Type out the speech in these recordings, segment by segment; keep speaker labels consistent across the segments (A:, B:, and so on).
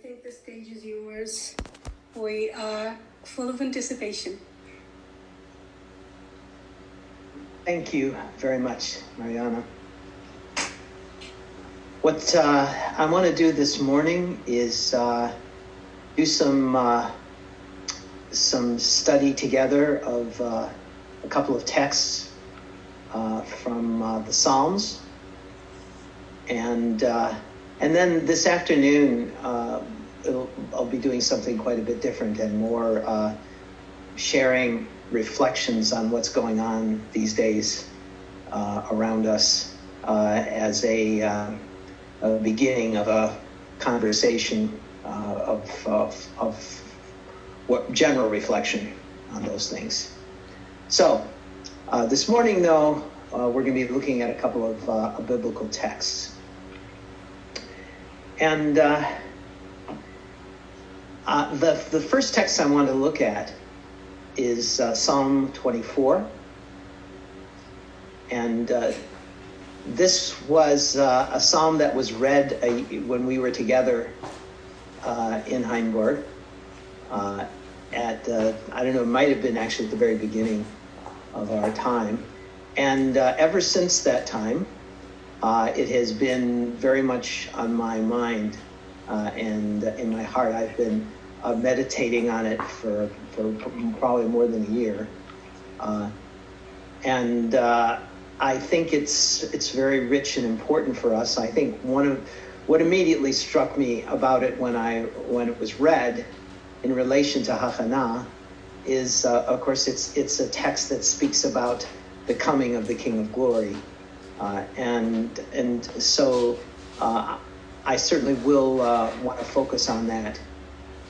A: think the stage is yours. We are full of anticipation.
B: Thank you very much, Mariana. What uh, I want to do this morning is uh, do some uh, some study together of uh, a couple of texts uh, from uh, the Psalms, and and then this afternoon I'll be doing something quite a bit different and more sharing reflections on what's going on these days uh, around us uh, as a, uh, a, beginning of a conversation uh, of, of, of, what general reflection on those things. So, uh, this morning, though, uh, we're going to be looking at a couple of biblical texts. And the, the first text I want to look at is uh, Psalm 24. And uh, this was uh, a psalm that was read uh, when we were together uh, in Heinborg. Uh, at, I don't know, it might have been actually at the very beginning of our time. And ever since that time, it has been very much on my mind and in my heart. I've been uh, meditating on it for, for probably more than a year. Uh, and uh, I think it's, it's very rich and important for us. I think one of what immediately struck me about it when, I, when it was read in relation to Hachana is, uh, of course, it's, it's a text that speaks about the coming of the King of Glory. Uh, and, and so uh, I certainly will want to focus on that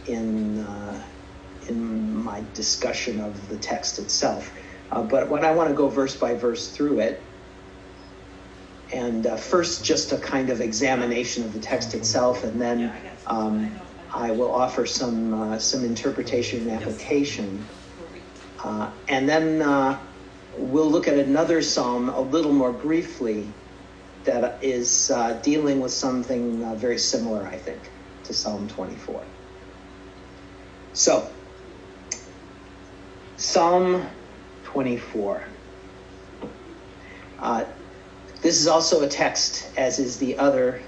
B: in uh, in my discussion of the text itself. Uh, but when I want to go verse by verse through it, and uh, first just a kind of examination of the text itself, and then um, I will offer some uh, some interpretation and application, uh, and then uh, we'll look at another psalm a little more briefly that is dealing with something very similar, I think, to Psalm 24. So, Psalm 24. Uh, this is also a text, as is the other,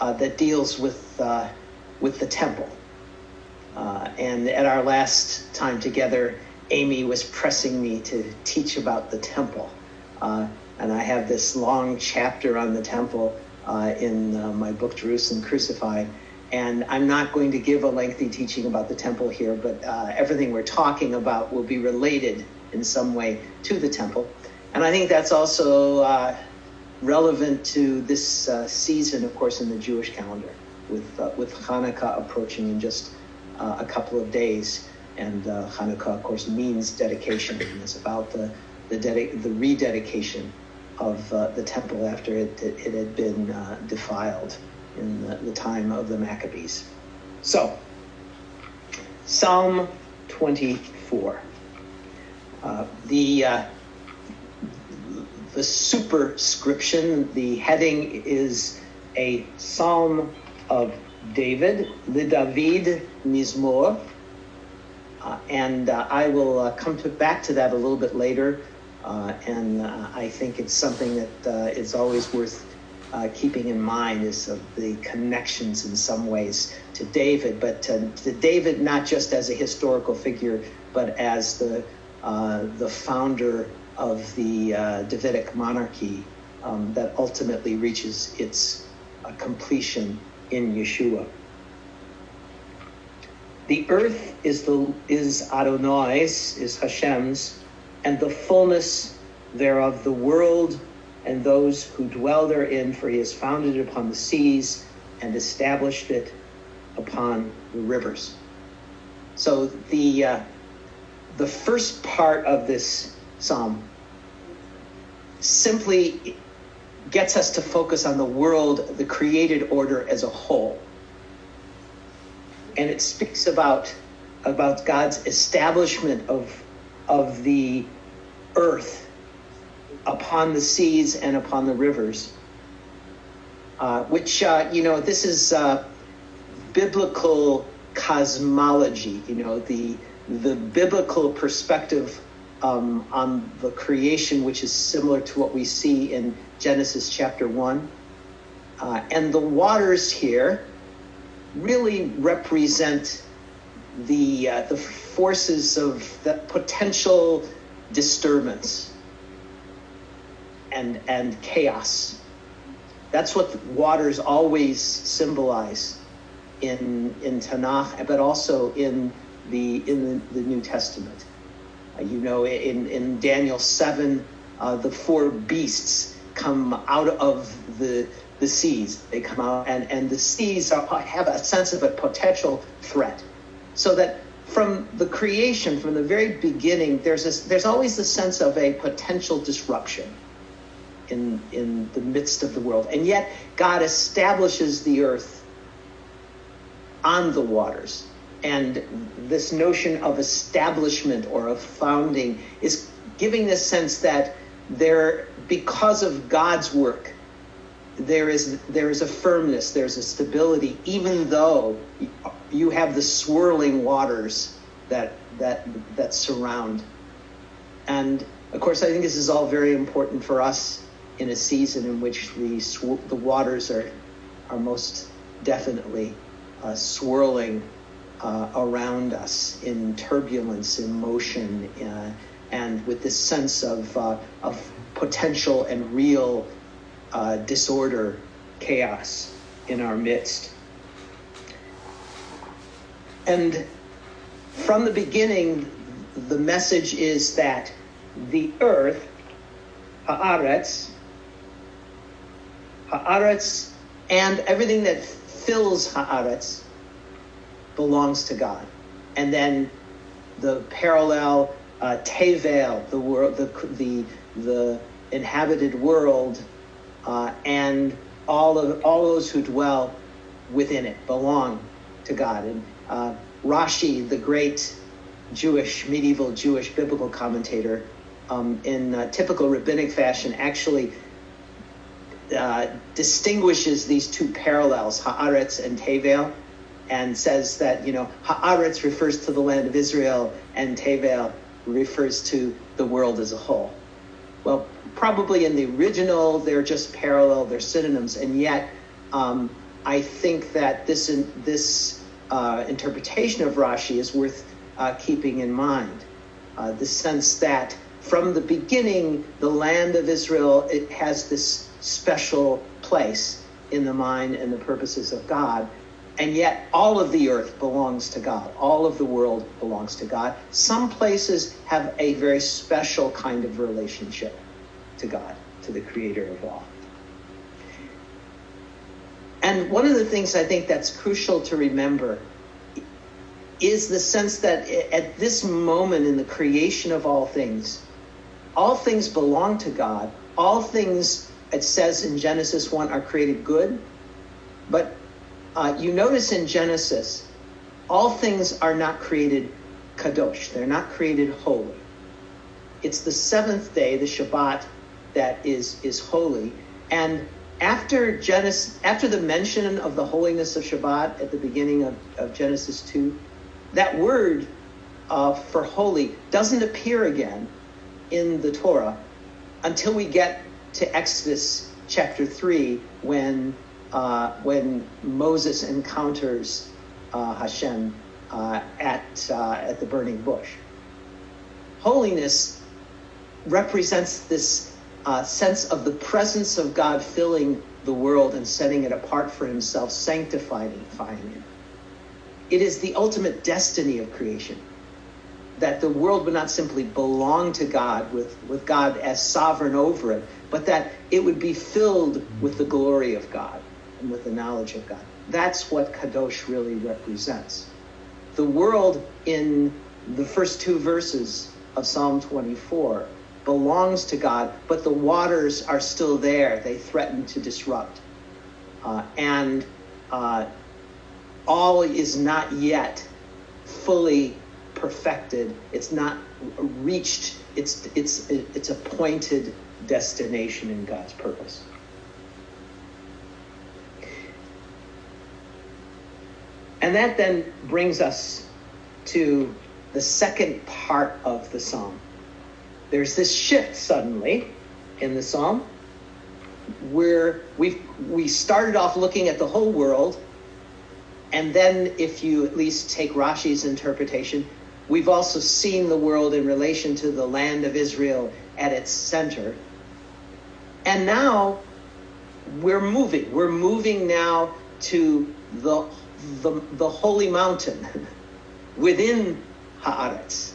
B: uh, that deals with, uh, with the temple. Uh, and at our last time together, Amy was pressing me to teach about the temple. Uh, and I have this long chapter on the temple uh, in my book, Jerusalem Crucified. And I'm not going to give a lengthy teaching about the temple here, but uh, everything we're talking about will be related in some way to the temple. And I think that's also uh, relevant to this uh, season, of course, in the Jewish calendar, with, uh, with Hanukkah approaching in just uh, a couple of days. And uh, Hanukkah, of course, means dedication, and it's about the, the, the rededication of the temple after it, it, it had been defiled in the, the time of the Maccabees. So, Psalm 24. Uh, the uh, the superscription, the heading is a psalm of David, the David Mizmor, uh, and uh, I will uh, come to, back to that a little bit later. Uh, and I think it's something that is always worth uh, keeping in mind is the connections in some ways to David, but to, to David not just as a historical figure, but as the uh, the founder of the uh, Davidic monarchy um, that ultimately reaches its uh, completion in Yeshua. The earth is the is Adonai's, is Hashem's, and the fullness thereof, the world and those who dwell therein, for he has founded it upon the seas and established it upon the rivers. So the uh, the first part of this psalm simply gets us to focus on the world, the created order as a whole. And it speaks about about God's establishment of of the earth upon the seas and upon the rivers. Uh, which, uh, you know, this is, uh, biblical cosmology, you know, the, the biblical perspective um, on the creation, which is similar to what we see in Genesis chapter 1. Uh, and the waters here really represent the, uh, the forces of the potential disturbance and, and chaos. That's what waters always symbolize in, in Tanakh, but also in the, in the, the New Testament. Uh, you know, in, in Daniel 7, uh, the four beasts come out of the, the seas. They come out, and, and the seas are, have a sense of a potential threat. So that from the creation, from the very beginning, there's, this, there's always the sense of a potential disruption in, in the midst of the world. And yet, God establishes the earth on the waters. And this notion of establishment or of founding is giving this sense that there, because of God's work, there is there is a firmness, there's a stability, even though you have the swirling waters that that that surround. And of course, I think this is all very important for us in a season in which the sw- the waters are are most definitely uh, swirling uh, around us in turbulence, in motion, uh, and with this sense of uh, of potential and real uh, disorder, chaos in our midst. And from the beginning, the message is that the earth, haaretz, haaretz, and everything that fills haaretz belongs to God. And then the parallel uh, tevel, the world, the the the inhabited world uh, and all of all those who dwell within it belong to God. And uh, Rashi, the great Jewish medieval Jewish biblical commentator, um, in uh, typical rabbinic fashion, actually uh, distinguishes these two parallels, Haaretz and Tevel, and says that you know Haaretz refers to the land of Israel, and Tevel refers to the world as a whole. Well, probably in the original, they're just parallel, they're synonyms, and yet um, I think that this in, this uh, interpretation of Rashi is worth uh, keeping in mind. Uh, the sense that from the beginning, the land of Israel it has this special place in the mind and the purposes of God, and yet all of the earth belongs to God. All of the world belongs to God. Some places have a very special kind of relationship to God, to the creator of all. And one of the things I think that's crucial to remember is the sense that at this moment in the creation of all things, all things belong to God. All things, it says in Genesis 1, are created good. But uh, you notice in Genesis, all things are not created kadosh, they're not created holy. It's the seventh day, the Shabbat, that is is holy. And after Genesis, after the mention of the holiness of Shabbat at the beginning of, of Genesis 2, that word uh, for holy doesn't appear again in the Torah until we get to Exodus chapter 3 when, uh, when Moses encounters uh, Hashem uh, at, uh, at the burning bush. Holiness represents this uh, sense of the presence of God filling the world and setting it apart for himself, sanctifying it. It is the ultimate destiny of creation that the world would not simply belong to God with, with God as sovereign over it, but that it would be filled with the glory of God and with the knowledge of God. That's what Kadosh really represents. The world in the first two verses of Psalm 24 belongs to God, but the waters are still there. They threaten to disrupt. Uh, and uh, all is not yet fully perfected. It's not reached its, its, its appointed destination in God's purpose. And that then brings us to the second part of the psalm. There's this shift suddenly in the psalm where we we started off looking at the whole world, and then if you at least take Rashi's interpretation, we've also seen the world in relation to the land of Israel at its center. And now we're moving. We're moving now to the the, the holy mountain within Haaretz,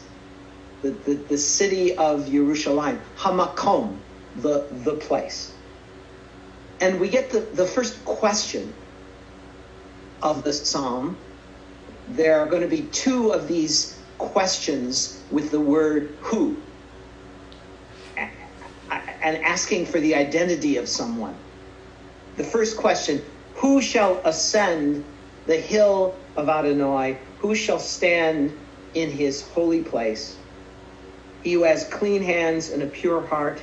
B: the, the, the city of Jerusalem, Hamakom, the, the place. And we get the, the first question of the psalm. There are going to be two of these questions with the word who, and asking for the identity of someone. The first question Who shall ascend the hill of Adonai? Who shall stand in his holy place? He who has clean hands and a pure heart,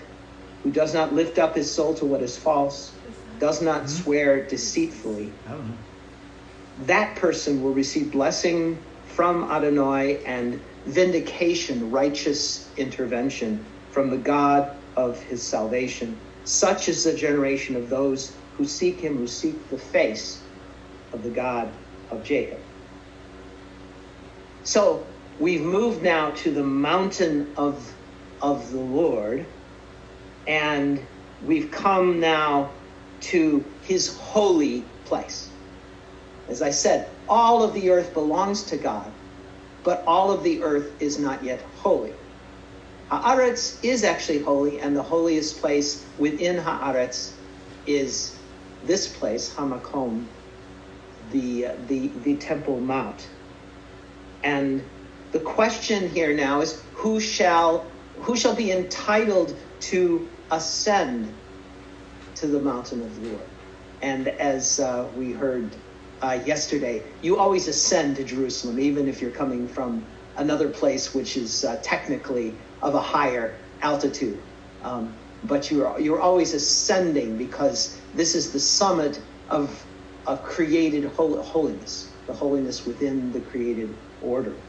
B: who does not lift up his soul to what is false, does not mm-hmm. swear deceitfully. That person will receive blessing from Adonai and vindication, righteous intervention from the God of his salvation. Such is the generation of those who seek him, who seek the face of the God of Jacob. So we've moved now to the mountain of, of the Lord, and we've come now to his holy place. As I said, all of the earth belongs to God, but all of the earth is not yet holy. Haaretz is actually holy, and the holiest place within Haaretz is this place, Hamakom, the, the, the Temple Mount. And the question here now is who shall, who shall be entitled to ascend to the mountain of the Lord? And as uh, we heard uh, yesterday, you always ascend to Jerusalem, even if you're coming from another place which is uh, technically of a higher altitude. Um, but you're, you're always ascending because this is the summit of, of created holiness, the holiness within the created order.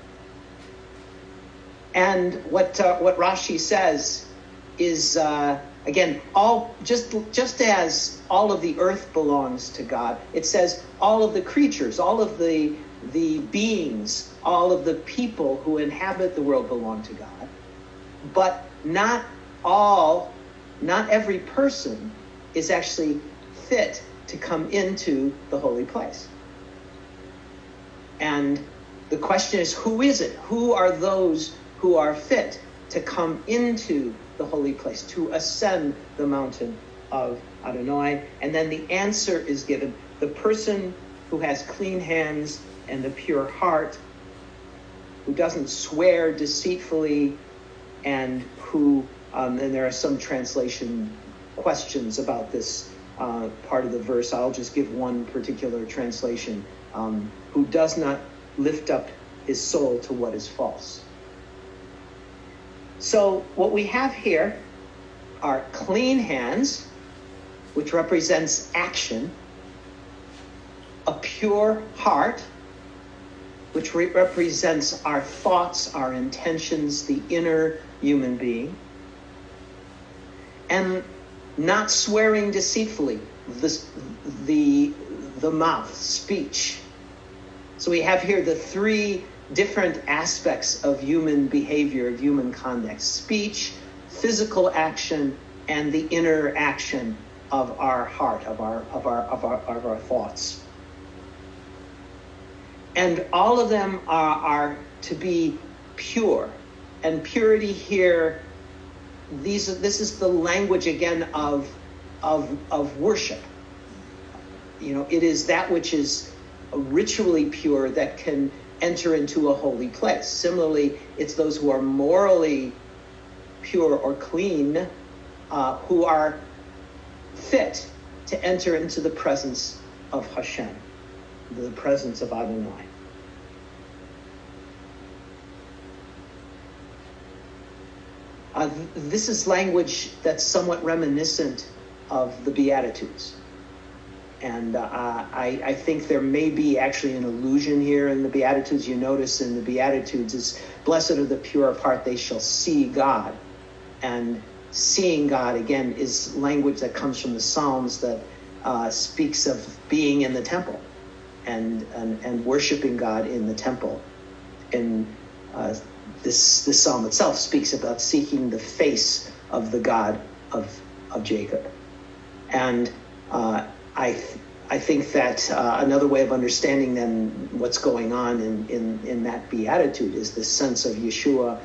B: And what, uh, what Rashi says is, uh, again, all just, just as all of the earth belongs to God, it says all of the creatures, all of the, the beings, all of the people who inhabit the world belong to God. But not all not every person is actually fit to come into the holy place. And the question is who is it? Who are those who are fit to come into the holy place, to ascend the mountain of Adonai? And then the answer is given the person who has clean hands and the pure heart, who doesn't swear deceitfully, and who um, and there are some translation questions about this uh, part of the verse. I'll just give one particular translation um, who does not lift up his soul to what is false. So, what we have here are clean hands, which represents action, a pure heart, which re- represents our thoughts, our intentions, the inner human being and not swearing deceitfully, the, the, the mouth, speech. So we have here the three different aspects of human behavior, of human conduct speech, physical action, and the inner action of our heart, of our, of our, of our, of our thoughts. And all of them are, are to be pure. And purity here these this is the language again of of of worship. You know, it is that which is ritually pure that can enter into a holy place. Similarly, it's those who are morally pure or clean uh, who are fit to enter into the presence of Hashem, the presence of Adonai. Uh, this is language that's somewhat reminiscent of the Beatitudes. And uh, I, I think there may be actually an illusion here in the Beatitudes. You notice in the Beatitudes is blessed are the pure of heart, they shall see God. And seeing God, again, is language that comes from the Psalms that uh, speaks of being in the temple and, and, and worshiping God in the temple. And uh, this, this psalm itself speaks about seeking the face of the God of, of Jacob. And uh, I, I think that uh, another way of understanding then what's going on in, in, in that beatitude is this sense of Yeshua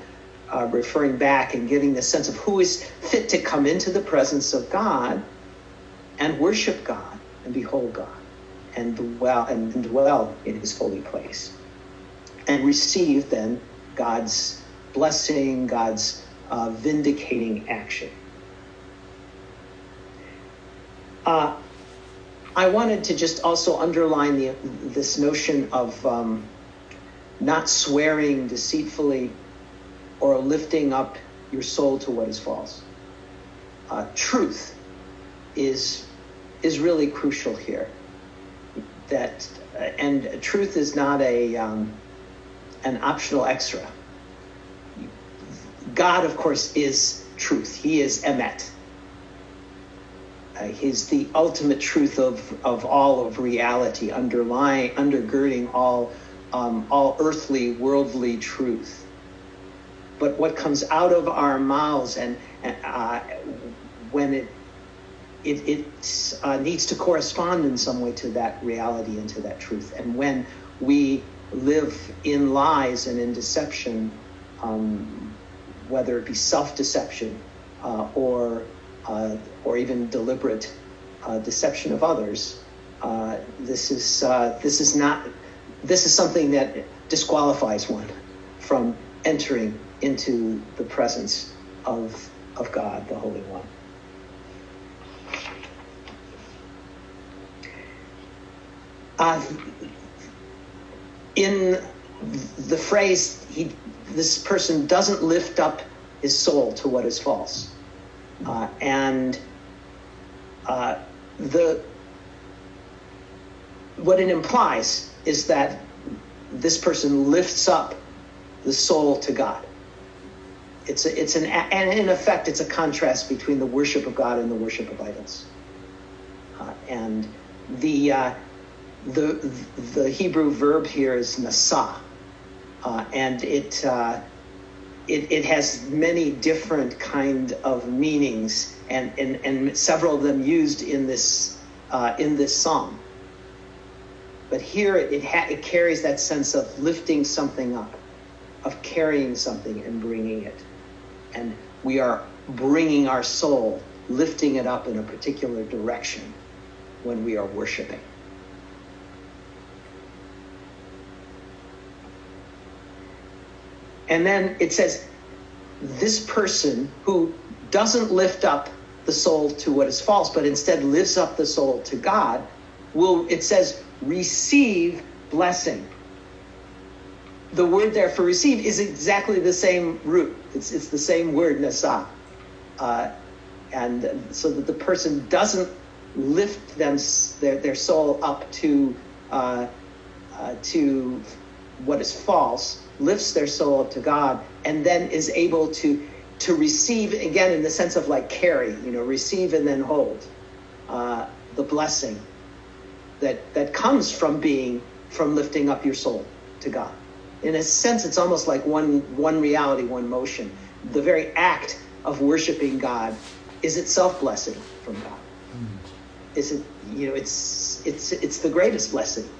B: uh, referring back and giving the sense of who is fit to come into the presence of God and worship God and behold God and dwell and dwell in his holy place and receive then God's blessing, God's uh, vindicating action. Uh, I wanted to just also underline the, this notion of um, not swearing deceitfully or lifting up your soul to what is false. Uh, truth is is really crucial here. That uh, and truth is not a um, an optional extra. God, of course, is truth. He is emet. Uh, he's the ultimate truth of, of all of reality, underlying, undergirding all, um, all earthly, worldly truth. But what comes out of our mouths and uh, when it it, it uh, needs to correspond in some way to that reality and to that truth. And when we live in lies and in deception, um, whether it be self-deception uh, or uh, or even deliberate uh, deception of others. Uh, this is uh, this is not this is something that disqualifies one from entering into the presence of of God, the Holy One. Uh, in the phrase, he, this person doesn't lift up his soul to what is false. Uh, and uh, the what it implies is that this person lifts up the soul to God. It's a, it's an and in effect it's a contrast between the worship of God and the worship of idols. Uh, and the uh, the the Hebrew verb here is nasa, uh, and it uh, it, it has many different kind of meanings and, and, and several of them used in this uh, in this psalm. But here it, ha- it carries that sense of lifting something up, of carrying something and bringing it. And we are bringing our soul, lifting it up in a particular direction when we are worshiping. And then it says, this person who doesn't lift up the soul to what is false, but instead lifts up the soul to God, will, it says, receive blessing. The word there for receive is exactly the same root. It's, it's the same word, nasa. Uh, and so that the person doesn't lift them their, their soul up to uh, uh, to what is false, lifts their soul up to God, and then is able to to receive again in the sense of like carry, you know, receive and then hold uh, the blessing that that comes from being from lifting up your soul to God. In a sense, it's almost like one one reality, one motion. The very act of worshiping God is itself blessing from God. Mm. Is it you know it's it's it's the greatest blessing.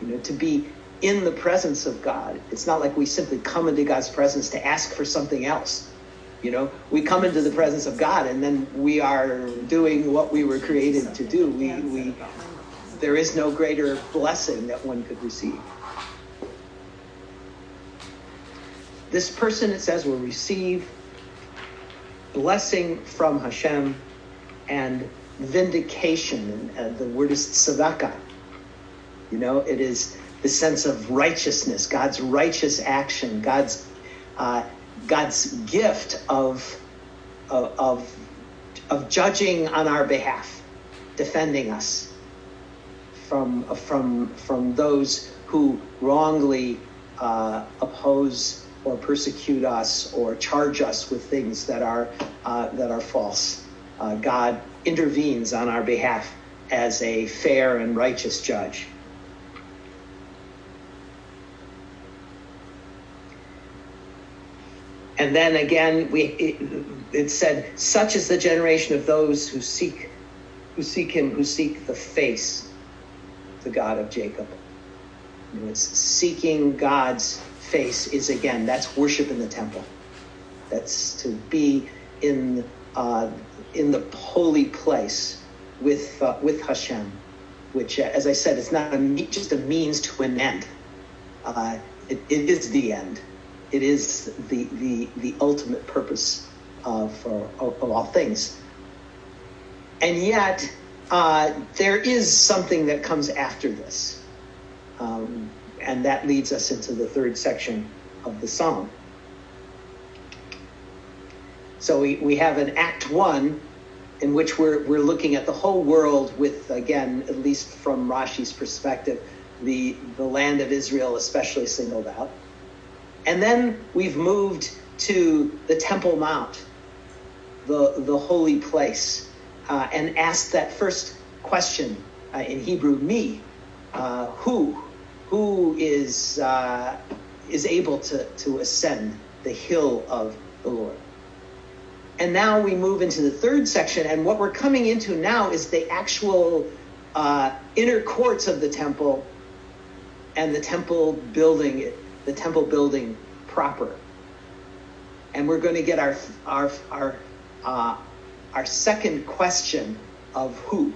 B: You know, to be in the presence of God. It's not like we simply come into God's presence to ask for something else. You know, we come into the presence of God and then we are doing what we were created to do. We, we, there is no greater blessing that one could receive. This person, it says, will receive blessing from Hashem and vindication. And uh, the word is tzedakah. You know, it is the sense of righteousness, God's righteous action, God's uh, God's gift of, of of judging on our behalf. defending us from, from, from those who wrongly uh, oppose or persecute us or charge us with things that are, uh, that are false. Uh, God intervenes on our behalf as a fair and righteous judge. And then again, we it, it, said, "Such is the generation of those who seek, who seek Him, who seek the face, the God of Jacob." Know, it's seeking God's face is again that's worship in the temple. That's to be in uh, in the holy place with uh, with Hashem, which, uh, as I said, it's not a, just a means to an end. Uh, it, it is the end it is the, the, the ultimate purpose of, of, of all things. And yet, uh, there is something that comes after this. Um, and that leads us into the third section of the psalm. So we, we have an Act One in which we're, we're looking at the whole world with, again, at least from Rashi's perspective, the, the land of Israel especially singled out. And then we've moved to the Temple Mount, the, the holy place, uh, and asked that first question uh, in Hebrew, me, uh, who, who is, uh, is able to, to ascend the hill of the Lord? And now we move into the third section, and what we're coming into now is the actual uh, inner courts of the temple and the temple building the temple building proper. And we're going to get our our our uh, our second question of who.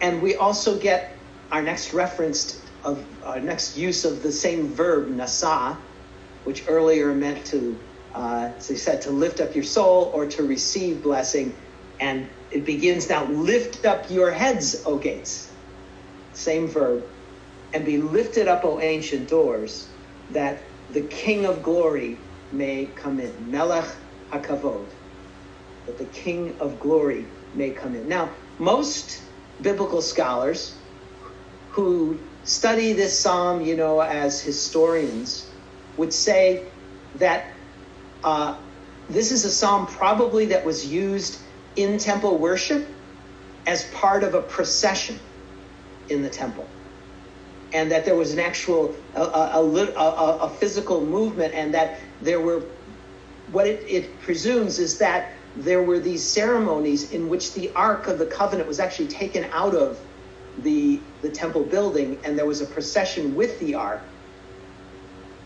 B: And we also get our next reference of our next use of the same verb nasa, which earlier meant to, uh, they said, to lift up your soul or to receive blessing, and it begins now. Lift up your heads, O gates. Same verb. And be lifted up, O ancient doors, that the King of glory may come in. Melech HaKavod. That the King of glory may come in. Now, most biblical scholars who study this psalm, you know, as historians, would say that uh, this is a psalm probably that was used in temple worship as part of a procession in the temple. And that there was an actual, a, a, a, a physical movement, and that there were, what it, it presumes is that there were these ceremonies in which the Ark of the Covenant was actually taken out of the, the temple building, and there was a procession with the Ark.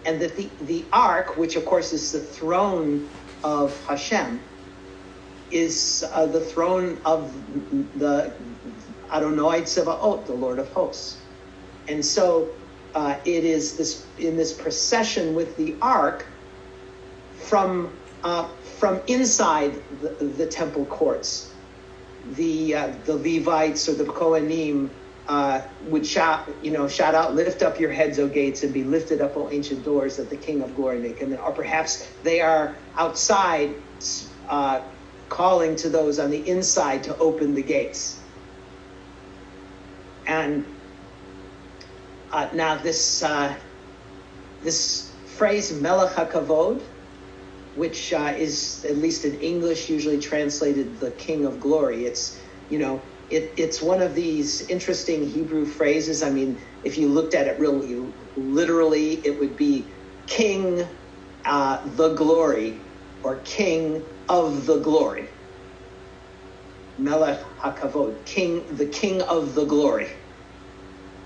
B: And that the, the Ark, which of course is the throne of Hashem, is uh, the throne of the Adonai Tzevaot, the Lord of hosts. And so uh, it is this in this procession with the ark from uh, from inside the, the, temple courts. The uh, the Levites or the Kohanim uh, would shout, you know, shout out, "Lift up your heads, O gates, and be lifted up, O ancient doors, that the King of Glory may come in." Or perhaps they are outside, uh, calling to those on the inside to open the gates. And uh, now this uh, this phrase "melech hakavod," which uh, is at least in English usually translated "the King of Glory," it's you know it, it's one of these interesting Hebrew phrases. I mean, if you looked at it really literally, it would be "King uh, the Glory" or "King of the Glory." Melech Hakavod, King, the King of the Glory.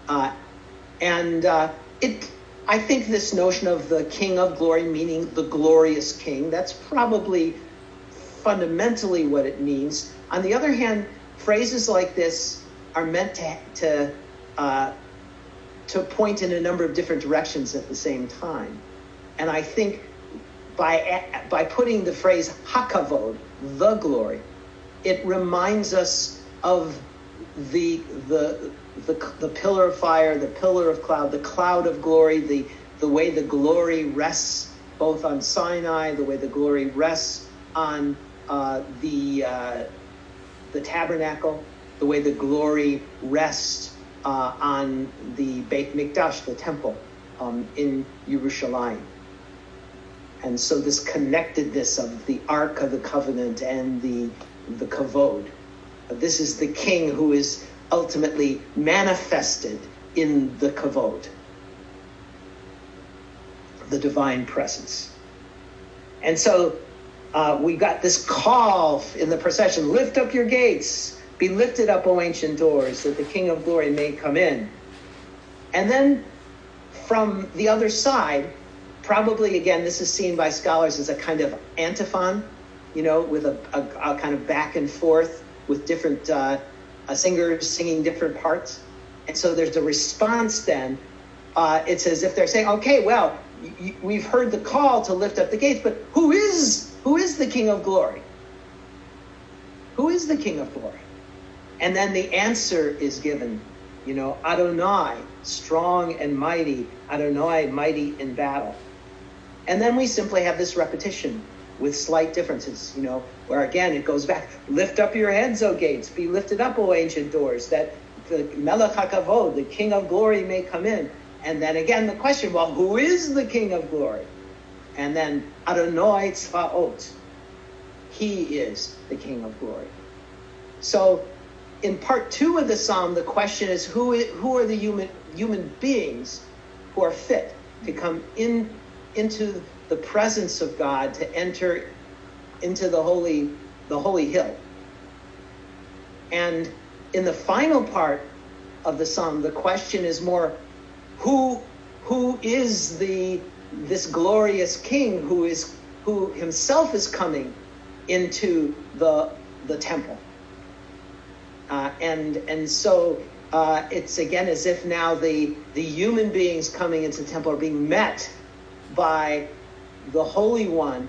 B: Uh, and uh, it, I think this notion of the King of Glory, meaning the glorious King, that's probably fundamentally what it means. On the other hand, phrases like this are meant to to uh, to point in a number of different directions at the same time, and I think by by putting the phrase hakavod, the glory, it reminds us of the the the, the pillar of fire, the pillar of cloud, the cloud of glory, the the way the glory rests both on Sinai, the way the glory rests on uh, the uh, the tabernacle, the way the glory rests uh, on the Beit Mikdash, the temple um, in Yerushalayim. And so this connectedness of the Ark of the Covenant and the the Kavod. This is the king who is ultimately manifested in the Kavod, the divine presence. And so uh, we got this call in the procession lift up your gates, be lifted up, O ancient doors, that the King of glory may come in. And then from the other side, probably again, this is seen by scholars as a kind of antiphon, you know, with a, a, a kind of back and forth with different uh, uh, singers singing different parts. And so there's a response then. Uh, it's as if they're saying, okay, well, y- we've heard the call to lift up the gates, but who is who is the King of Glory? Who is the King of Glory? And then the answer is given, you know, Adonai, strong and mighty, Adonai, mighty in battle. And then we simply have this repetition with slight differences, you know, where again it goes back, lift up your heads, O gates, be lifted up, O ancient doors, that the Melech HaKavod, the King of Glory, may come in. And then again the question, well, who is the King of Glory? And then Adonai Tzvaot, he is the King of Glory. So in part two of the psalm, the question is who, who are the human, human beings who are fit to come in into the presence of God, to enter into the holy, the holy hill. And in the final part of the psalm, the question is more who who is the this glorious king who is who himself is coming into the the temple uh, and and so uh, it's again as if now the the human beings coming into the temple are being met by the holy one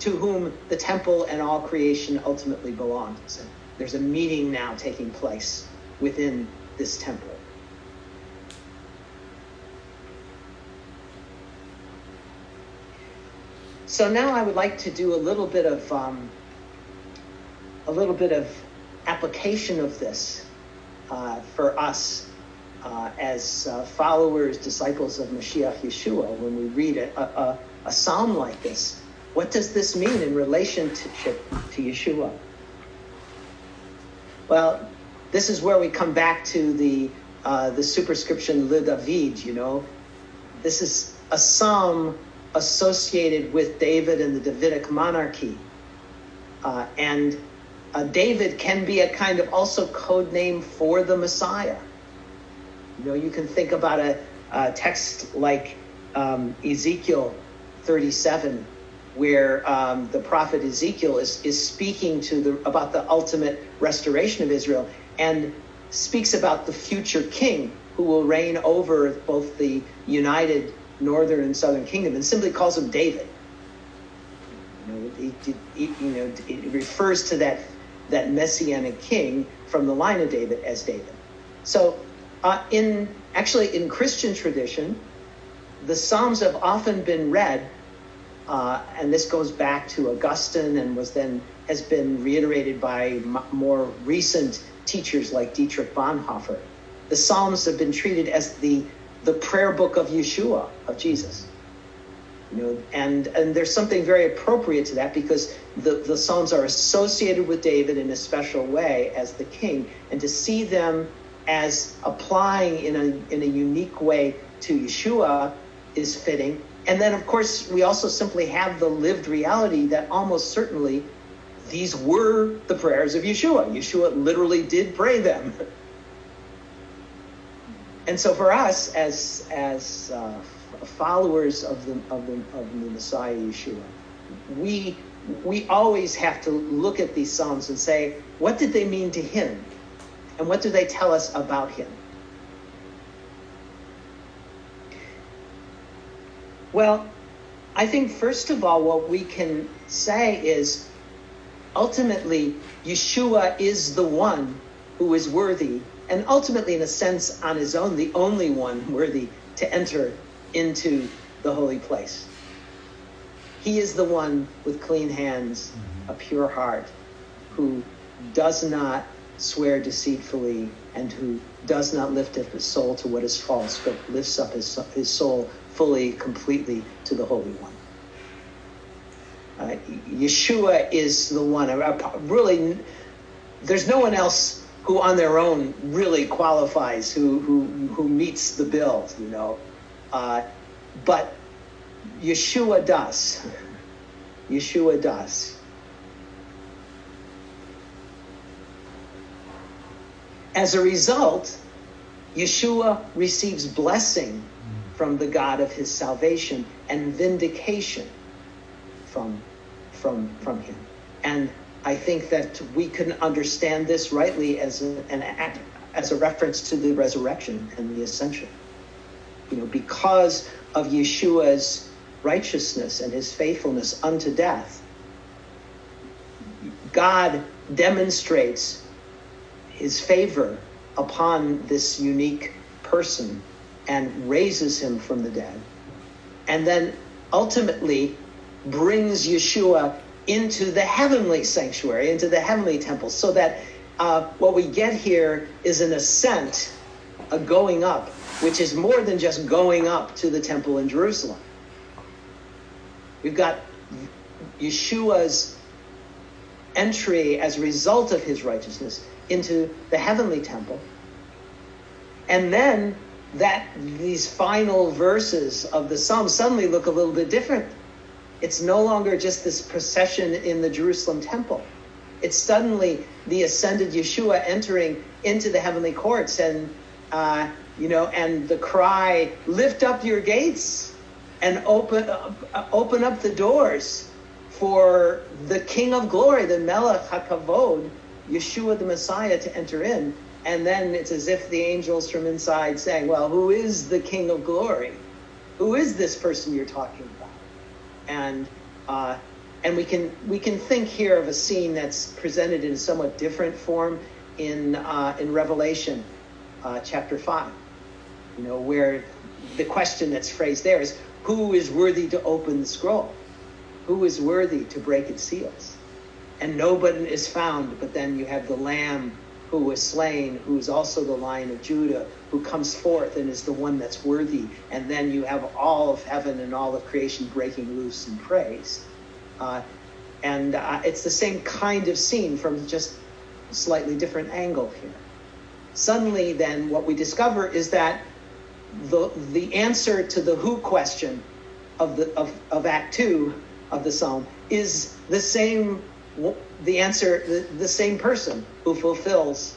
B: to whom the temple and all creation ultimately belongs there's a meeting now taking place within this temple So now I would like to do a little bit of um, a little bit of application of this uh, for us uh, as uh, followers, disciples of Mashiach Yeshua. When we read a, a, a, psalm like this, what does this mean in relationship to Yeshua? Well, this is where we come back to the uh, the superscription Le David. You know, this is a psalm associated with David and the Davidic monarchy. Uh, and uh, David can be a kind of also code name for the Messiah. You know, you can think about a, a text like um, Ezekiel 37, where um, the prophet Ezekiel is, is speaking to the about the ultimate restoration of Israel and speaks about the future king who will reign over both the united northern and southern kingdom and simply calls him David. You know, it, you know, it refers to that that messianic king from the line of David as David. So, uh, in actually in Christian tradition, the Psalms have often been read, uh, and this goes back to Augustine and was then has been reiterated by m- more recent teachers like Dietrich Bonhoeffer. The Psalms have been treated as the the prayer book of Yeshua, of Jesus. You know, and, and there's something very appropriate to that because the, the Psalms are associated with David in a special way as the king, and to see them as applying in a, in a unique way to Yeshua is fitting. And then, of course, we also simply have the lived reality that almost certainly these were the prayers of Yeshua. Yeshua literally did pray them. and so for us as as uh, followers of the of the of the Messiah Yeshua, we we always have to look at these psalms and say, what did they mean to him, and what do they tell us about him? Well, I think first of all, what we can say is ultimately Yeshua is the one who is worthy and ultimately, in a sense, on his own, the only one worthy to enter into the holy place. He is the one with clean hands, mm-hmm. a pure heart, who does not swear deceitfully and who does not lift up his soul to what is false, but lifts up his, his soul fully, completely to the Holy One. Uh, Yeshua is the one. Really, there's no one else who, on their own, really qualifies, who who who meets the bill. You know, uh, but Yeshua does. Yeshua does. As a result, Yeshua receives blessing from the God of his salvation and vindication from, from, from him. And I think that we can understand this rightly as a, an act, as a reference to the resurrection and the ascension. You know, because of Yeshua's righteousness and his faithfulness unto death, God demonstrates his favor upon this unique person and raises him from the dead. And then ultimately brings Yeshua into the heavenly sanctuary, into the heavenly temple, so that uh, what we get here is an ascent, a going up, which is more than just going up to the temple in Jerusalem. We've got Yeshua's entry as a result of his righteousness into the heavenly temple. And then that these final verses of the psalm suddenly look a little bit different. It's no longer just this procession in the Jerusalem temple. It's suddenly the ascended Yeshua entering into the heavenly courts and uh, you know, and the cry, "Lift up your gates and open uh, open up the doors for the King of Glory, the Melech Hakavod, Yeshua the Messiah, to enter in." And then it's as if the angels from inside saying, Well, who is the King of glory? Who is this person you're talking about? And uh, and we can we can think here of a scene that's presented in a somewhat different form in uh, in Revelation uh, chapter five. You know, where the question that's phrased there is, "Who is worthy to open the scroll? Who is worthy to break its seals?" And nobody is found. But then you have the Lamb who was slain, who is also the Lion of Judah, who comes forth and is the one that's worthy. And then you have all of heaven and all of creation breaking loose in praise. Uh, and uh, it's the same kind of scene from just a slightly different angle here. Suddenly, then, what we discover is that the, the answer to the who question of, the, of, of Act 2 of the psalm is the same the answer, the, the same person who fulfills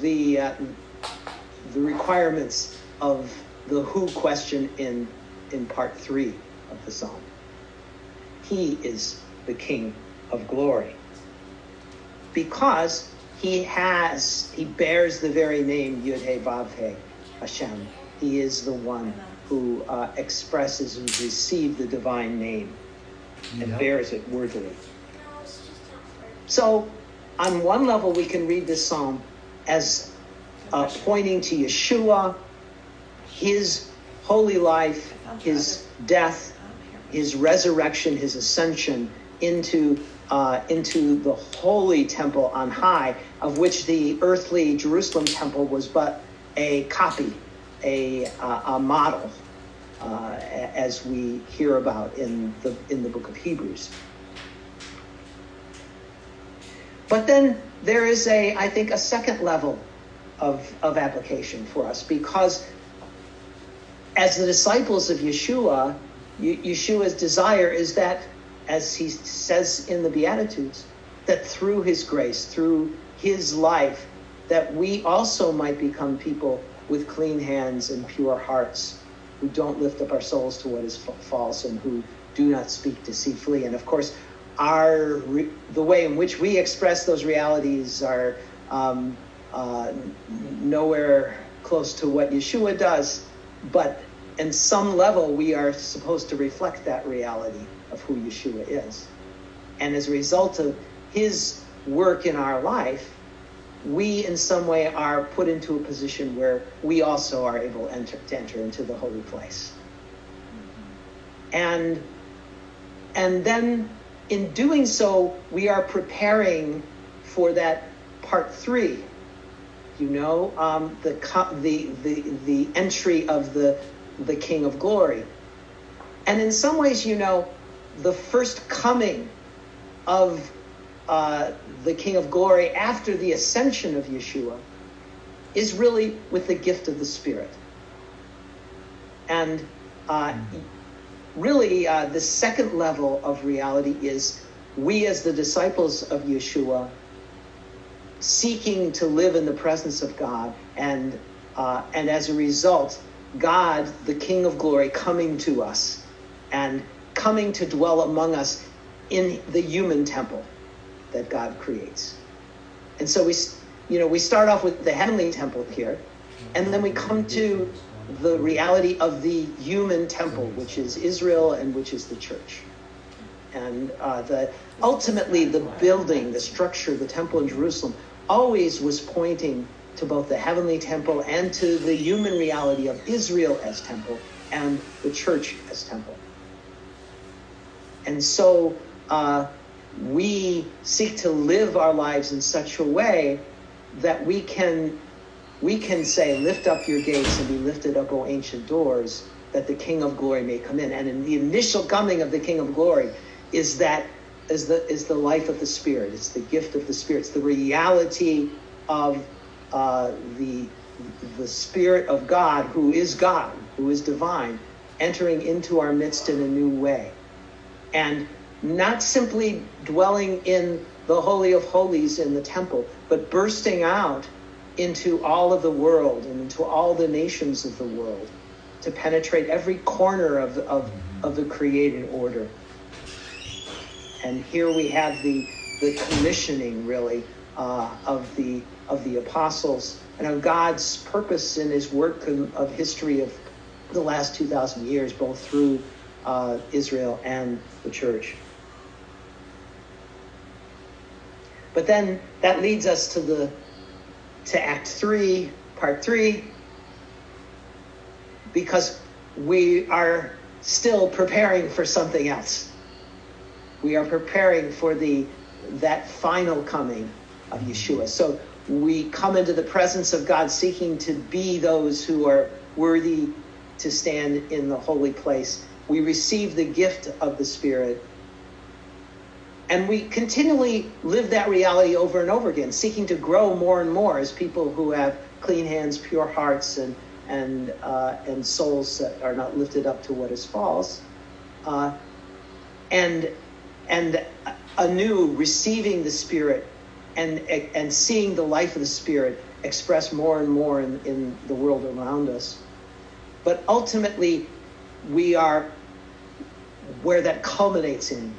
B: the uh, the requirements of the who question in in part three of the psalm. He is the King of glory because he has he bears the very name Yud He Vav He Hashem. He is the one who uh, expresses and receives the divine name and yep. bears it worthily. So, on one level, we can read this psalm as uh, pointing to Yeshua, his holy life, his death, his resurrection, his ascension into uh, into the holy temple on high, of which the earthly Jerusalem temple was but a copy, a, uh, a model, uh, as we hear about in the in the book of Hebrews. But then there is a, I think, a second level of, of application for us because as the disciples of Yeshua, Yeshua's desire is that, as he says in the Beatitudes, that through his grace, through his life, that we also might become people with clean hands and pure hearts who don't lift up our souls to what is false and who do not speak deceitfully. And of course, our the way in which we express those realities are um, uh, nowhere close to what Yeshua does, but in some level we are supposed to reflect that reality of who Yeshua is. And as a result of his work in our life, we in some way are put into a position where we also are able enter, to enter into the holy place. And and then in doing so, we are preparing for that part three. You know, um, the, the, the, the entry of the, the King of Glory. And in some ways, you know, the first coming of uh, the King of Glory after the ascension of Yeshua is really with the gift of the Spirit. And uh, really, uh, the second level of reality is we, as the disciples of Yeshua, seeking to live in the presence of God, and uh, and as a result, God, the King of Glory, coming to us and coming to dwell among us in the human temple that God creates. And so we, you know, we start off with the heavenly temple here, and then we come to the reality of the human temple, which is Israel and which is the church. And uh, the ultimately the building, the structure, the temple in Jerusalem, always was pointing to both the heavenly temple and to the human reality of Israel as temple and the church as temple. And so uh, we seek to live our lives in such a way that we can we can say, Lift up your gates and be lifted up, O ancient doors, that the King of glory may come in. And in the initial coming of the King of glory is that is the is the life of the Spirit. It's the gift of the Spirit. It's the reality of uh, the the Spirit of God, who is God, who is divine, entering into our midst in a new way. And not simply dwelling in the Holy of Holies in the temple, but bursting out into all of the world and into all the nations of the world to penetrate every corner of of, of the created order. And here we have the, the commissioning, really, uh, of, the, of the apostles and of God's purpose in his work of, of history of the last 2,000 years, both through uh, Israel and the church. But then that leads us to the to Act Three, Part Three, because we are still preparing for something else. We are preparing for the that final coming of Yeshua. So we come into the presence of God seeking to be those who are worthy to stand in the holy place. We receive the gift of the Spirit and we continually live that reality over and over again, seeking to grow more and more as people who have clean hands, pure hearts, and and uh, and souls that are not lifted up to what is false, uh, and and anew receiving the Spirit and and seeing the life of the Spirit expressed more and more in, in the world around us. But ultimately, we are where that culminates in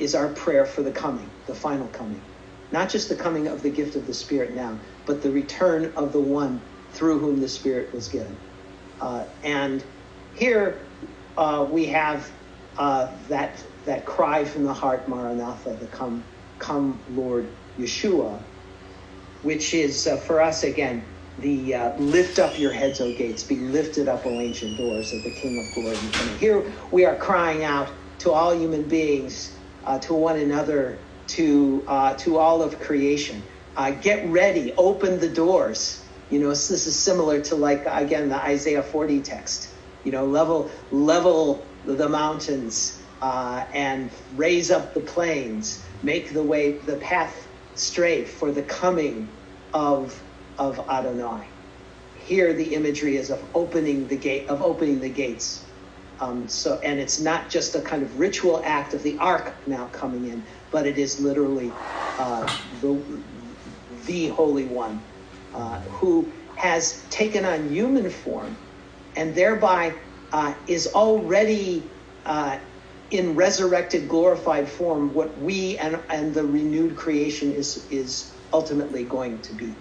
B: is our prayer for the coming, the final coming. Not just the coming of the gift of the Spirit now, but the return of the one through whom the Spirit was given. Uh, and here uh, we have uh, that, that cry from the heart, Maranatha, the come, come Lord Yeshua, which is uh, for us again the uh, lift up your heads, O gates, be lifted up, O ancient doors of the King of glory. And here we are crying out to all human beings uh, to one another, to uh, to all of creation. Uh, get ready, open the doors. You know, this is similar to like again the Isaiah 40 text. You know, level level the mountains uh, and raise up the plains, make the way the path straight for the coming of of Adonai. Here, the imagery is of opening the gate of opening the gates um, so, and it's not just a kind of ritual act of the ark now coming in, but it is literally uh, the the Holy One uh, who has taken on human form, and thereby uh, is already uh, in resurrected, glorified form what we and and the renewed creation is is ultimately going to be.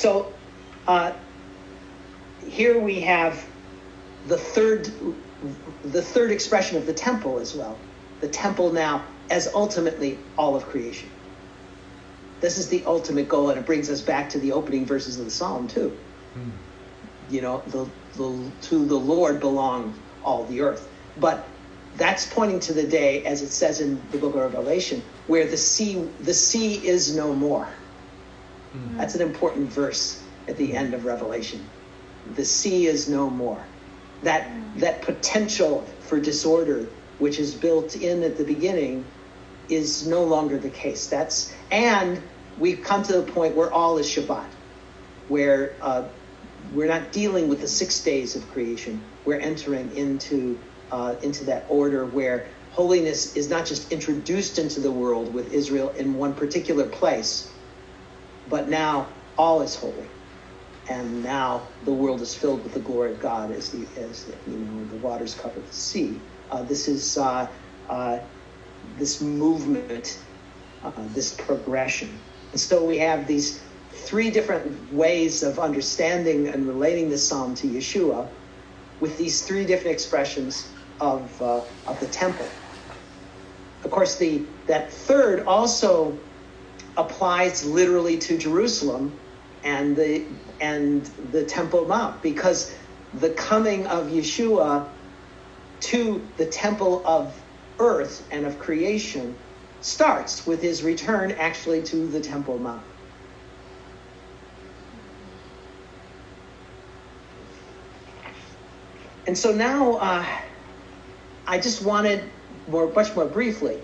B: So uh, here we have the third, the third expression of the temple as well. The temple now as ultimately all of creation. This is the ultimate goal, and it brings us back to the opening verses of the psalm too. Hmm. you know, the, the, to the Lord belong all the earth. But that's pointing to the day, as it says in the book of Revelation, where the sea, the sea is no more. Mm-hmm. That's an important verse at the end of Revelation. The sea is no more. That, that potential for disorder, which is built in at the beginning, is no longer the case. That's and we've come to the point where all is Shabbat, where uh, we're not dealing with the six days of creation. We're entering into uh, into that order where holiness is not just introduced into the world with Israel in one particular place, but now all is holy, and now the world is filled with the glory of God as the as you know the waters cover the sea. Uh, this is uh, uh, this movement, uh, this progression. And so we have these three different ways of understanding and relating this psalm to Yeshua with these three different expressions of, uh, of the temple. Of course, the, that third also applies literally to Jerusalem and the, and the Temple Mount because the coming of Yeshua to the temple of earth and of creation starts with his return actually to the Temple Mount. And so now uh, I just wanted more, much more briefly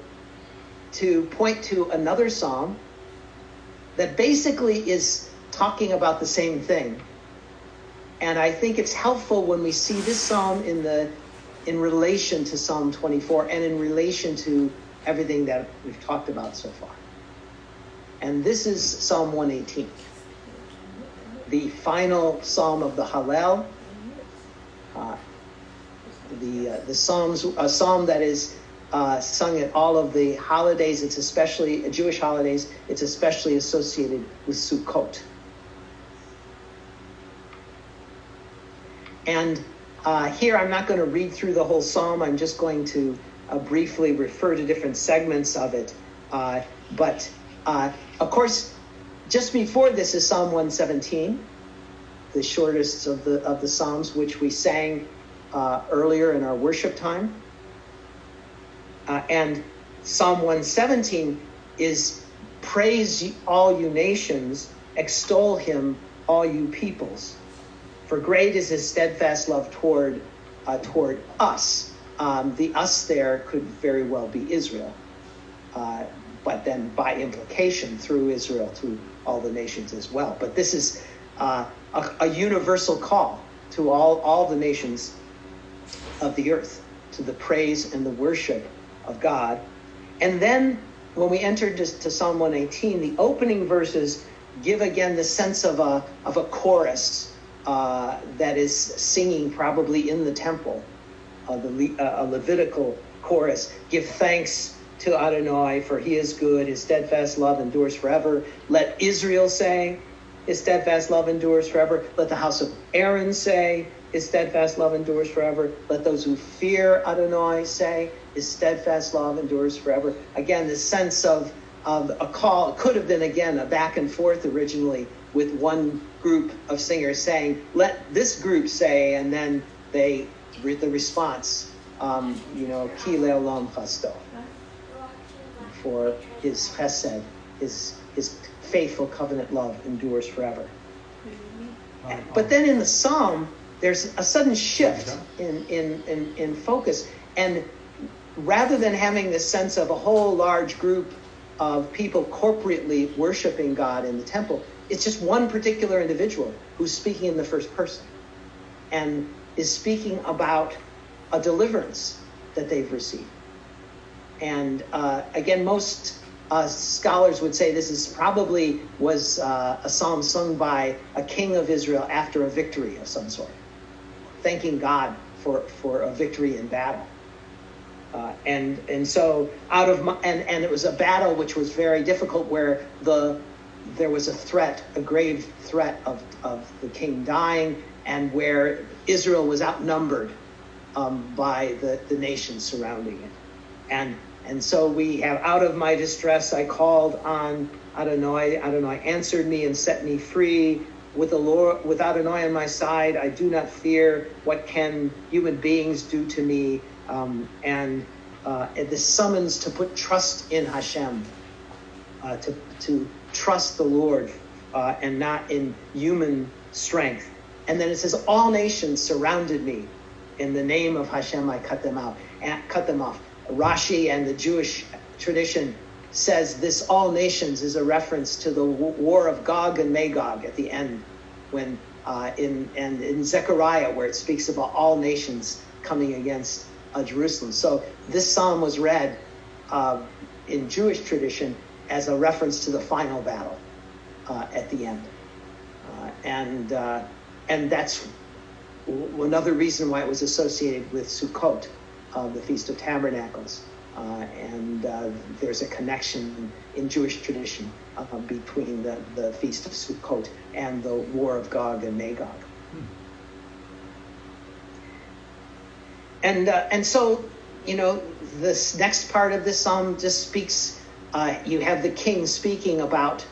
B: to point to another psalm that basically is talking about the same thing. And I think it's helpful when we see this psalm in the in relation to Psalm 24 and in relation to everything that we've talked about so far. And this is Psalm 118, the final psalm of the Hallel. Uh, the uh, the psalms a psalm that is uh, sung at all of the holidays. It's especially Jewish holidays. It's especially associated with Sukkot. And uh, here, I'm not going to read through the whole psalm. I'm just going to uh, briefly refer to different segments of it. Uh, but uh, of course, just before this is Psalm 117, the shortest of the of the psalms, which we sang uh, earlier in our worship time. Uh, and Psalm 117 is praise all you nations, extol him all you peoples. For great is his steadfast love toward uh, toward us. Um, the us there could very well be Israel, uh, but then by implication through Israel to all the nations as well. But this is uh, a, a, universal call to all all the nations of the earth to the praise and the worship of God. And then when we enter to, to Psalm 118, the opening verses give again the sense of a of a chorus uh, that is singing probably in the temple, uh, the uh, a Levitical chorus. Give thanks to Adonai, for he is good, his steadfast love endures forever. Let Israel say, his steadfast love endures forever. Let the house of Aaron say, his steadfast love endures forever. Let those who fear Adonai say, his steadfast love endures forever. Again, the sense of, of a call could have been, again, a back and forth originally with one group of singers saying, let this group say, and then they, read the response, um, you know, Ki le'olam chasdo, for his chesed, his, his faithful covenant love endures forever. But then in the psalm, there's a sudden shift in, in, in, in focus. And rather than having this sense of a whole large group of people corporately worshiping God in the temple, it's just one particular individual who's speaking in the first person and is speaking about a deliverance that they've received. And uh, again, most uh, scholars would say this is probably was uh, a psalm sung by a king of Israel after a victory of some sort, thanking God for, for a victory in battle. Uh, and and so out of my, and and it was a battle which was very difficult where the there was a threat, a grave threat of, of the king dying, and where Israel was outnumbered um, by the, the nations surrounding it. And, and so we have, out of my distress, I called on Adonai. Adonai answered me and set me free. with the Lord, with Adonai on my side, I do not fear what can human beings do to me. Um, and uh, the summons to put trust in Hashem, uh, to, to trust the Lord uh, and not in human strength. And then it says, all nations surrounded me. In the name of Hashem, I cut them out, cut them off. Rashi and the Jewish tradition says this all nations is a reference to the war of Gog and Magog at the end, when uh, in and in Zechariah where it speaks about all nations coming against uh, Jerusalem. So this psalm was read uh, in Jewish tradition as a reference to the final battle uh, at the end, uh, and uh, and that's another reason why it was associated with Sukkot, the Feast of Tabernacles. Uh, and uh, there's a connection in Jewish tradition uh, between the, the Feast of Sukkot and the War of Gog and Magog. And, and so, you know, this next part of this psalm just speaks, you have the king speaking about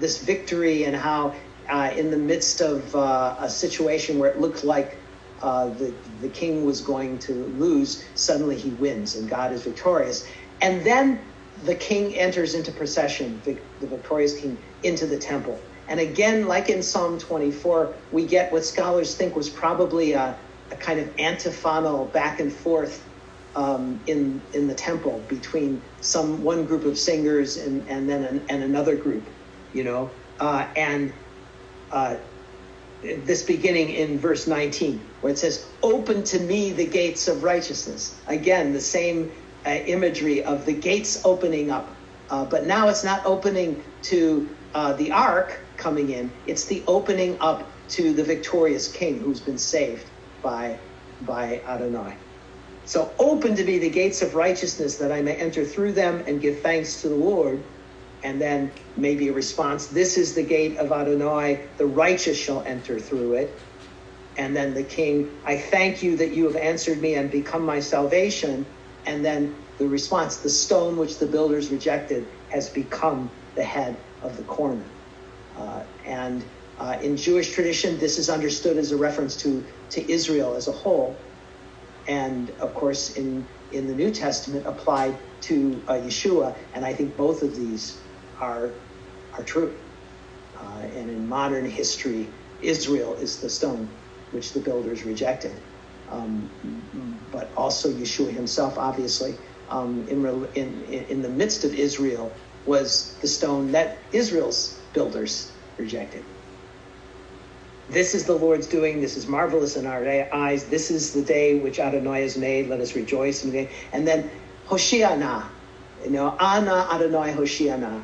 B: this victory and how uh, in the midst of uh, a situation where it looked like uh, the, the king was going to lose, suddenly he wins and God is victorious. And then the king enters into procession, the victorious king, into the temple. And again, like in Psalm 24, we get what scholars think was probably a, a kind of antiphonal back and forth um, in in the temple between some one group of singers and and then an, and another group, you know, uh, and uh, this beginning in verse 19, where it says, Open to me the gates of righteousness. Again, the same uh, imagery of the gates opening up. Uh, but now it's not opening to uh, the ark coming in, it's the opening up to the victorious king who's been saved by, by Adonai. So open to me the gates of righteousness that I may enter through them and give thanks to the Lord. And then maybe a response this is the gate of adonai the righteous shall enter through it. And then the king i thank you that you have answered me and become my salvation. And then the response the stone which the builders rejected has become the head of the corner. Uh, and uh, in jewish tradition this is understood as a reference to to israel as a whole and of course in in the new testament applied to uh, yeshua and i think both of these are, are true. Uh, and in modern history, Israel is the stone which the builders rejected. Um, but also Yeshua himself, obviously, um, in, in, in the midst of Israel, was the stone that Israel's builders rejected. This is the Lord's doing. This is marvelous in our eyes. This is the day which Adonai has made. Let us rejoice. And then Hoshiana, you know, Ana Adonai Hoshiana.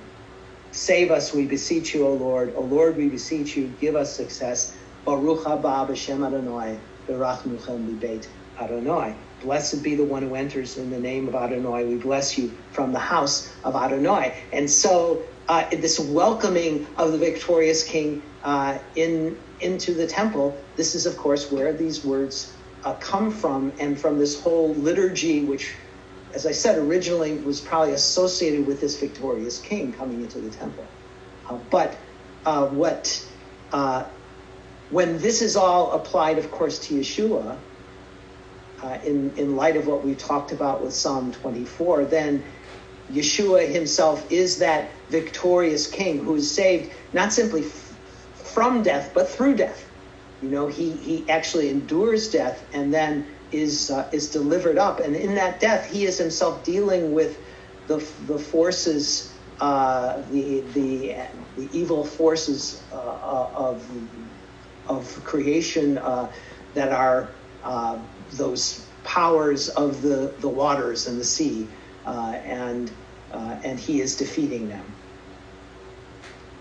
B: Save us, we beseech you, O Lord. O Lord, we beseech you, give us success. Baruch haba b'shem Adonai, berachnuchem libeit Adonai. Blessed be the one who enters in the name of Adonai. We bless you from the house of Adonai. And so, uh, this welcoming of the victorious king uh, in into the temple, this is, of course, where these words uh, come from, and from this whole liturgy, which as I said, originally was probably associated with this victorious king coming into the temple. Uh, but uh, what, uh, when this is all applied, of course, to Yeshua, uh, in, in light of what we talked about with Psalm 24, then Yeshua himself is that victorious king who is saved not simply from death, but through death. You know, he, he actually endures death and then is uh, is delivered up, and in that death, he is himself dealing with the the forces, uh, the the the evil forces uh, uh of of creation uh, that are uh, those powers of the the waters and the sea, and and he is defeating them.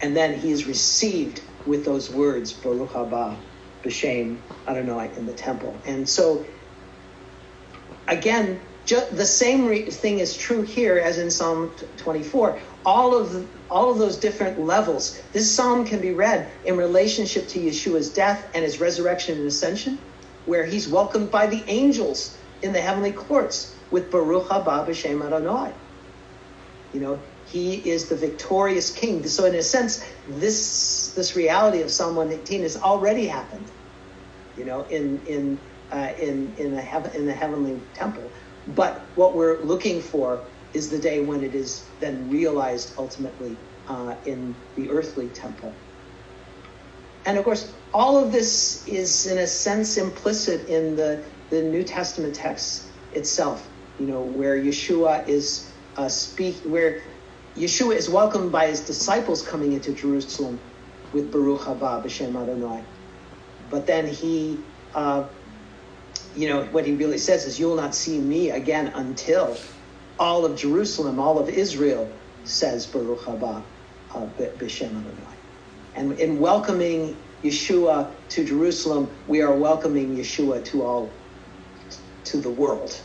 B: And then he is received with those words, Baruch haba, b'shem Adonai, in the temple. And so again, ju- the same re- thing is true here as in Psalm 24. All of the, all of those different levels. This psalm can be read in relationship to Yeshua's death and his resurrection and ascension, where he's welcomed by the angels in the heavenly courts with Baruch haba b'shem Adonai. You know, he is the victorious king. So in a sense, this this reality of Psalm 118 has already happened. You know, in in uh, in in a heaven in the heavenly temple. But what we're looking for is the day when it is then realized ultimately uh, in the earthly temple. And of course, all of this is in a sense implicit in the, the New Testament text itself, you know, where Yeshua is uh, speak, where Yeshua is welcomed by his disciples coming into Jerusalem with Baruch haba b'shem Adonai. But then he, uh, you know, what he really says is, "You will not see me again until all of Jerusalem, all of Israel says Baruch haba uh, b'shem Adonai." And in welcoming Yeshua to Jerusalem, we are welcoming Yeshua to all, to the world.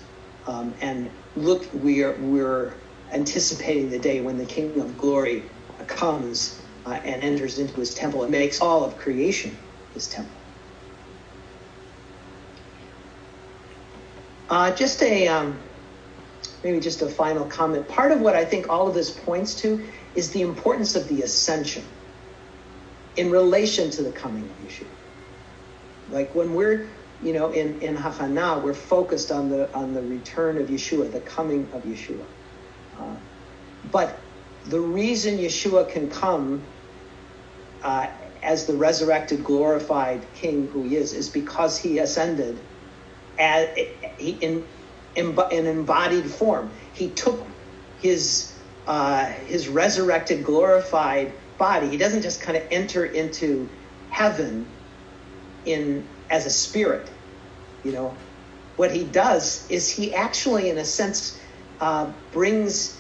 B: Um, and look, we are we're anticipating the day when the King of Glory comes uh, and enters into His temple and makes all of creation His temple. Uh, just a um, maybe just a final comment. Part of what I think all of this points to is the importance of the ascension in relation to the coming of Yeshua. Like when we're, you know, in, in Hachana, we're focused on the on the return of Yeshua, the coming of Yeshua. But the reason Yeshua can come uh, as the resurrected, glorified King who he is, is because he ascended as, in, in, in embodied form. He took his uh, his resurrected, glorified body. He doesn't just kind of enter into heaven in as a spirit. You know, what he does is he actually, in a sense, uh, brings.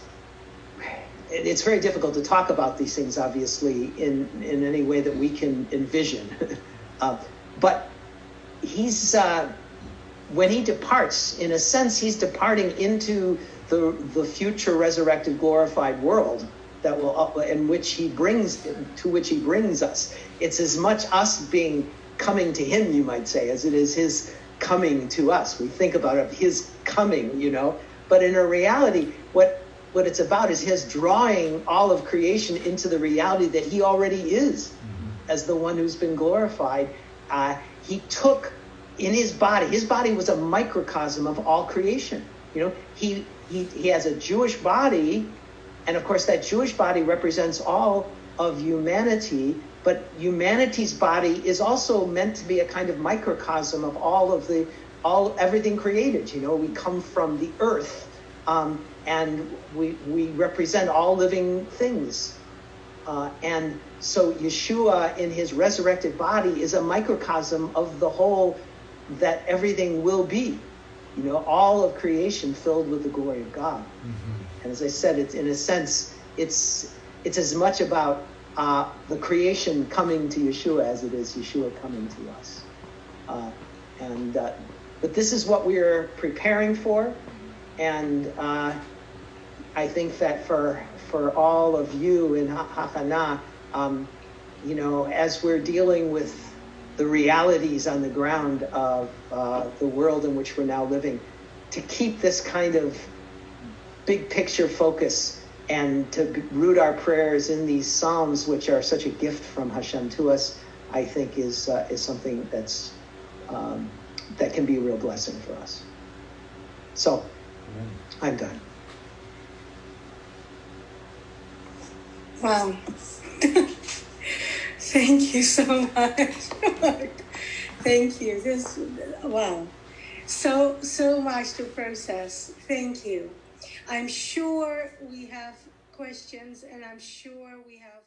B: It's very difficult to talk about these things, obviously, in in any way that we can envision. uh, but he's uh, when he departs, in a sense, he's departing into the the future resurrected, glorified world that will in which he brings to which he brings us it's as much us being coming to him you might say as it is his coming to us we think about it, his coming you know but in a reality what what it's about is his drawing all of creation into the reality that he already is mm-hmm. as the one who's been glorified uh, he took in his body his body was a microcosm of all creation you know he he, he has a jewish body and of course, that Jewish body represents all of humanity, but humanity's body is also meant to be a kind of microcosm of all of the all everything created. You know, we come from the earth, um, and we we represent all living things. Uh, and so Yeshua in his resurrected body is a microcosm of the whole that everything will be. You know, all of creation filled with the glory of God. Mm-hmm. And as I said, it's in a sense, it's it's as much about uh, the creation coming to Yeshua as it is Yeshua coming to us. Uh, and uh, but this is what we're preparing for, and uh, I think that for for all of you in Hachana, um, you know, as we're dealing with the realities on the ground of uh, the world in which we're now living, to keep this kind of big picture focus and to root our prayers in these psalms, which are such a gift from Hashem to us, I think is uh, is something that's um, that can be a real blessing for us. So, Amen. I'm done.
A: Wow. Thank you so much. Thank you. This wow. So so much to process. Thank you. I'm sure we have questions and I'm sure we have